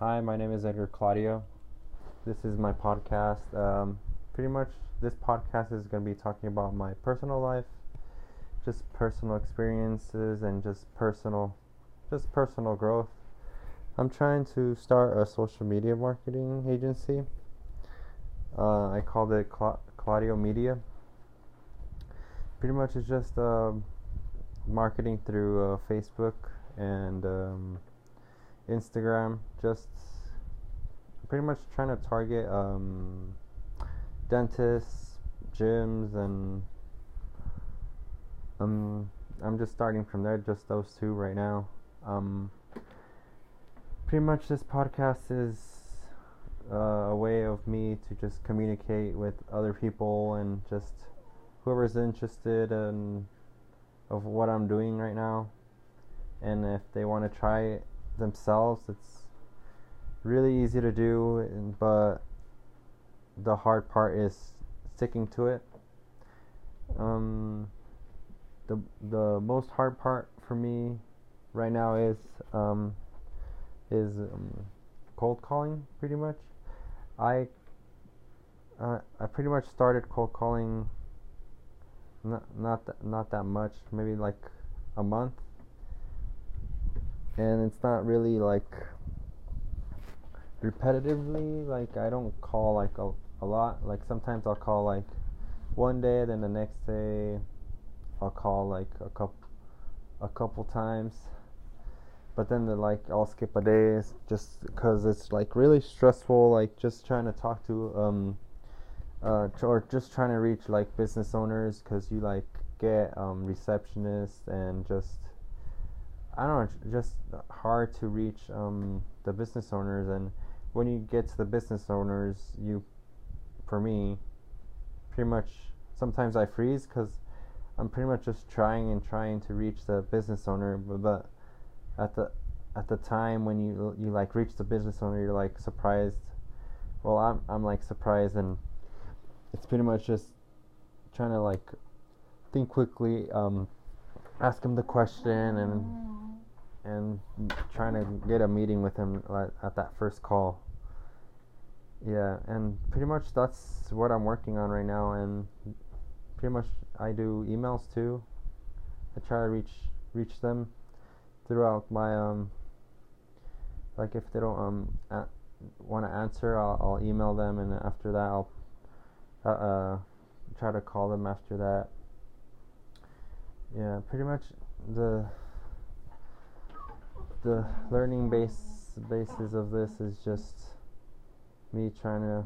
Hi, my name is Edgar Claudio. This is my podcast. Um, pretty much, this podcast is going to be talking about my personal life, just personal experiences, and just personal, just personal growth. I'm trying to start a social media marketing agency. Uh, I called it Cla- Claudio Media. Pretty much, it's just uh, marketing through uh, Facebook and um, Instagram. Just pretty much trying to target um, dentists, gyms, and um, I'm just starting from there. Just those two right now. Um, pretty much, this podcast is uh, a way of me to just communicate with other people and just whoever's interested in of what I'm doing right now. And if they want to try it themselves, it's really easy to do, but the hard part is sticking to it. Um, the the most hard part for me right now is um, is um, cold calling. Pretty much, I uh, I pretty much started cold calling. Not not th- not that much, maybe like a month, and it's not really like repetitively. Like I don't call like a a lot. Like sometimes I'll call like one day, then the next day I'll call like a couple a couple times. But then the like I'll skip a day just because it's like really stressful. Like just trying to talk to um uh or just trying to reach like business owners because you like get um receptionists and just I don't know, just hard to reach um the business owners and when you get to the business owners you for me, pretty much sometimes I freeze because I'm pretty much just trying and trying to reach the business owner, but, at the at the time when you you like reach the business owner, you're like surprised. Well, I'm I'm like surprised, and it's pretty much just trying to like think quickly, um, ask him the question, and and trying to get a meeting with him at that first call. Yeah and pretty much that's what i'm working on right now and pretty much i do emails too. I try to reach reach them throughout my um like if they don't um a- want to answer I'll, I'll email them and after that i'll uh, uh try to call them after that yeah pretty much the the learning base basis of this is just me trying to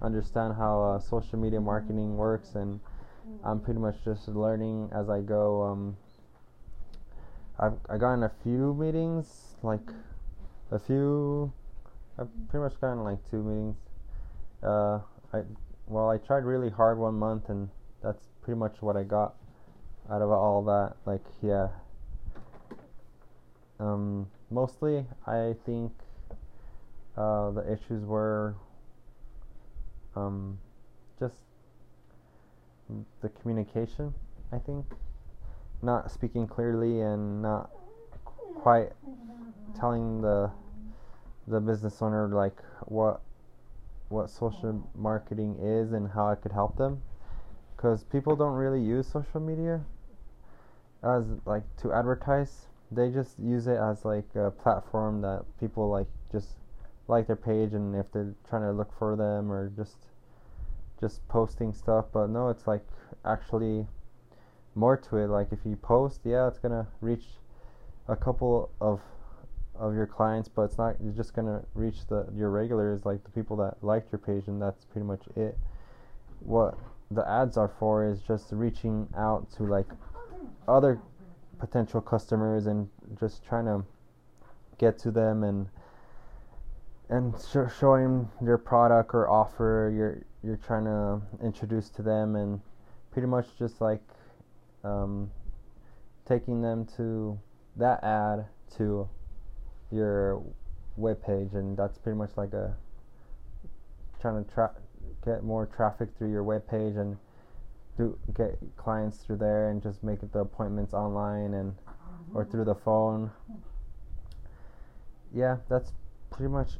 understand how uh, social media marketing works, and I'm pretty much just learning as I go. Um, I've I gotten a few meetings, like a few. I've pretty much gotten like two meetings. Uh, I well, I tried really hard one month, and that's pretty much what I got out of all that. Like, yeah. Um, mostly, I think uh, the issues were um, just the communication, I think. Not speaking clearly and not quite telling the the business owner like what what social marketing is and how I could help them because people don't really use social media as like to advertise they just use it as like a platform that people like just like their page and if they're trying to look for them or just just posting stuff. But no it's like actually more to it. Like if you post yeah it's gonna reach a couple of of your clients but it's not you're just gonna reach the your regulars like the people that liked your page and that's pretty much it. What the ads are for is just reaching out to like other potential customers and just trying to get to them and and sh- showing your product or offer you're you're trying to introduce to them and pretty much just like um, taking them to that ad to your web page and that's pretty much like a trying to tra- get more traffic through your web page and do get clients through there and just make the appointments online and or through the phone yeah that's pretty much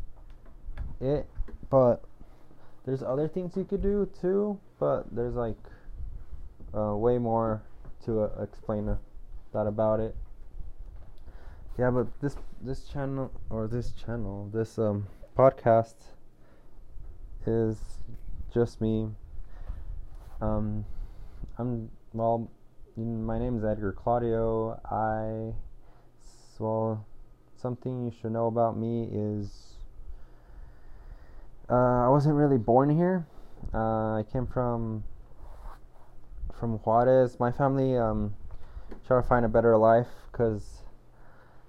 it. But there's other things you could do too. But there's like uh, way more to uh, explain uh, that about it. Yeah, but this this channel or this channel this um podcast is just me. Um, I'm well. My name is Edgar Claudio. I well, something you should know about me is uh, I wasn't really born here. Uh, I came from from Juarez. My family um, try to find a better life because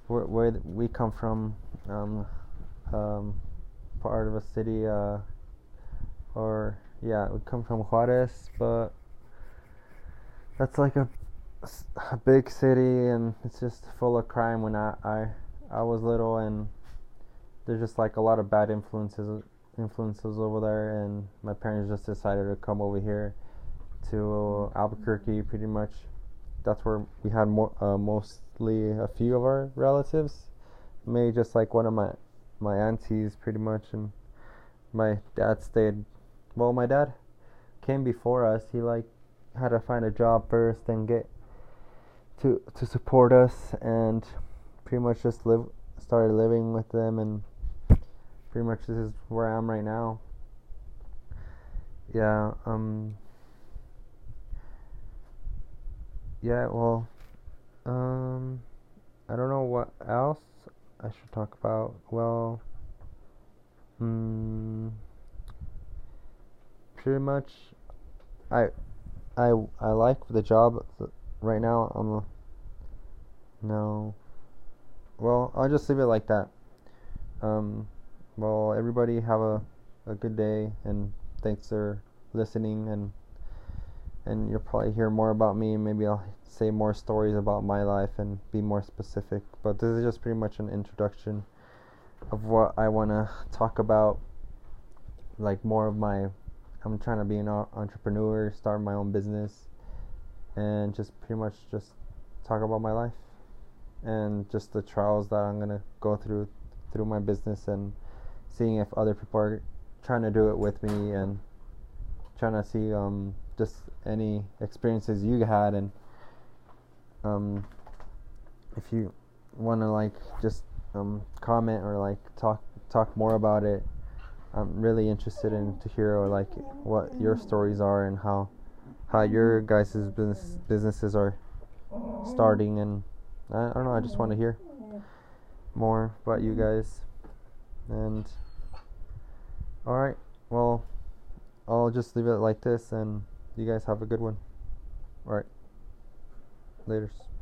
where we come from, um, um, part of a city, uh, or yeah, we come from Juarez, but that's like a, a big city and it's just full of crime. When I I I was little and there's just like a lot of bad influences influences over there, and my parents just decided to come over here to Albuquerque, pretty much. That's where we had mo- uh, mostly a few of our relatives. Maybe just like one of my my aunties, pretty much, and my dad stayed. Well, my dad came before us. He like had to find a job first and get to to support us, and pretty much just live started living with them, and pretty much this is where I am right now. Yeah. Um yeah, well, um, I don't know what else I should talk about. Well, um, pretty much, I, I, I like the job right now. I'm, a, no, well, I'll just leave it like that. Um, well, everybody have a, a good day, and thanks for listening and and you'll probably hear more about me. Maybe I'll say more stories about my life and be more specific. But this is just pretty much an introduction of what I want to talk about. Like more of my, I'm trying to be an entrepreneur, start my own business, and just pretty much just talk about my life and just the trials that I'm gonna go through through my business and seeing if other people are trying to do it with me and trying to see um just any experiences you had and um, if you want to like just um, comment or like talk talk more about it I'm really interested in to hear like what your stories are and how how your guys' business businesses are starting and I, I don't know I just want to hear more about you guys and all right well I'll just leave it like this and you guys have a good one. All right. Laters.